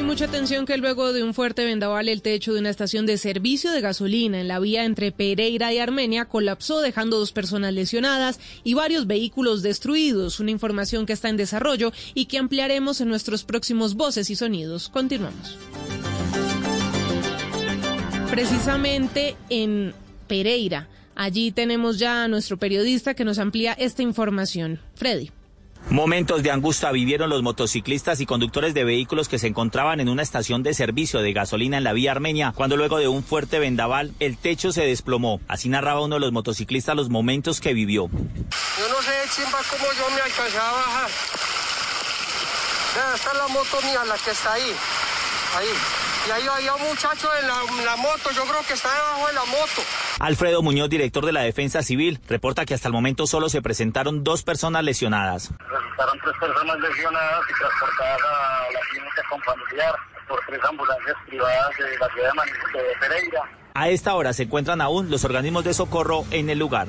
Y mucha atención que luego de un fuerte vendaval el techo de una estación de servicio de gasolina en la vía entre Pereira y Armenia colapsó dejando dos personas lesionadas y varios vehículos destruidos. Una información que está en desarrollo y que ampliaremos en nuestros próximos voces y sonidos. Continuamos. Precisamente en Pereira. Allí tenemos ya a nuestro periodista que nos amplía esta información. Freddy. Momentos de angustia vivieron los motociclistas y conductores de vehículos que se encontraban en una estación de servicio de gasolina en la vía armenia, cuando luego de un fuerte vendaval el techo se desplomó. Así narraba uno de los motociclistas los momentos que vivió. Yo no sé, chimba, cómo yo me alcancé a bajar. Está la moto mía, la que está ahí. Ahí. Y ahí había un muchacho en la, en la moto, yo creo que está debajo de la moto. Alfredo Muñoz, director de la Defensa Civil, reporta que hasta el momento solo se presentaron dos personas lesionadas. Resultaron tres personas lesionadas y transportadas a la clínica con familiar por tres ambulancias privadas de la ciudad de Pereira. A esta hora se encuentran aún los organismos de socorro en el lugar.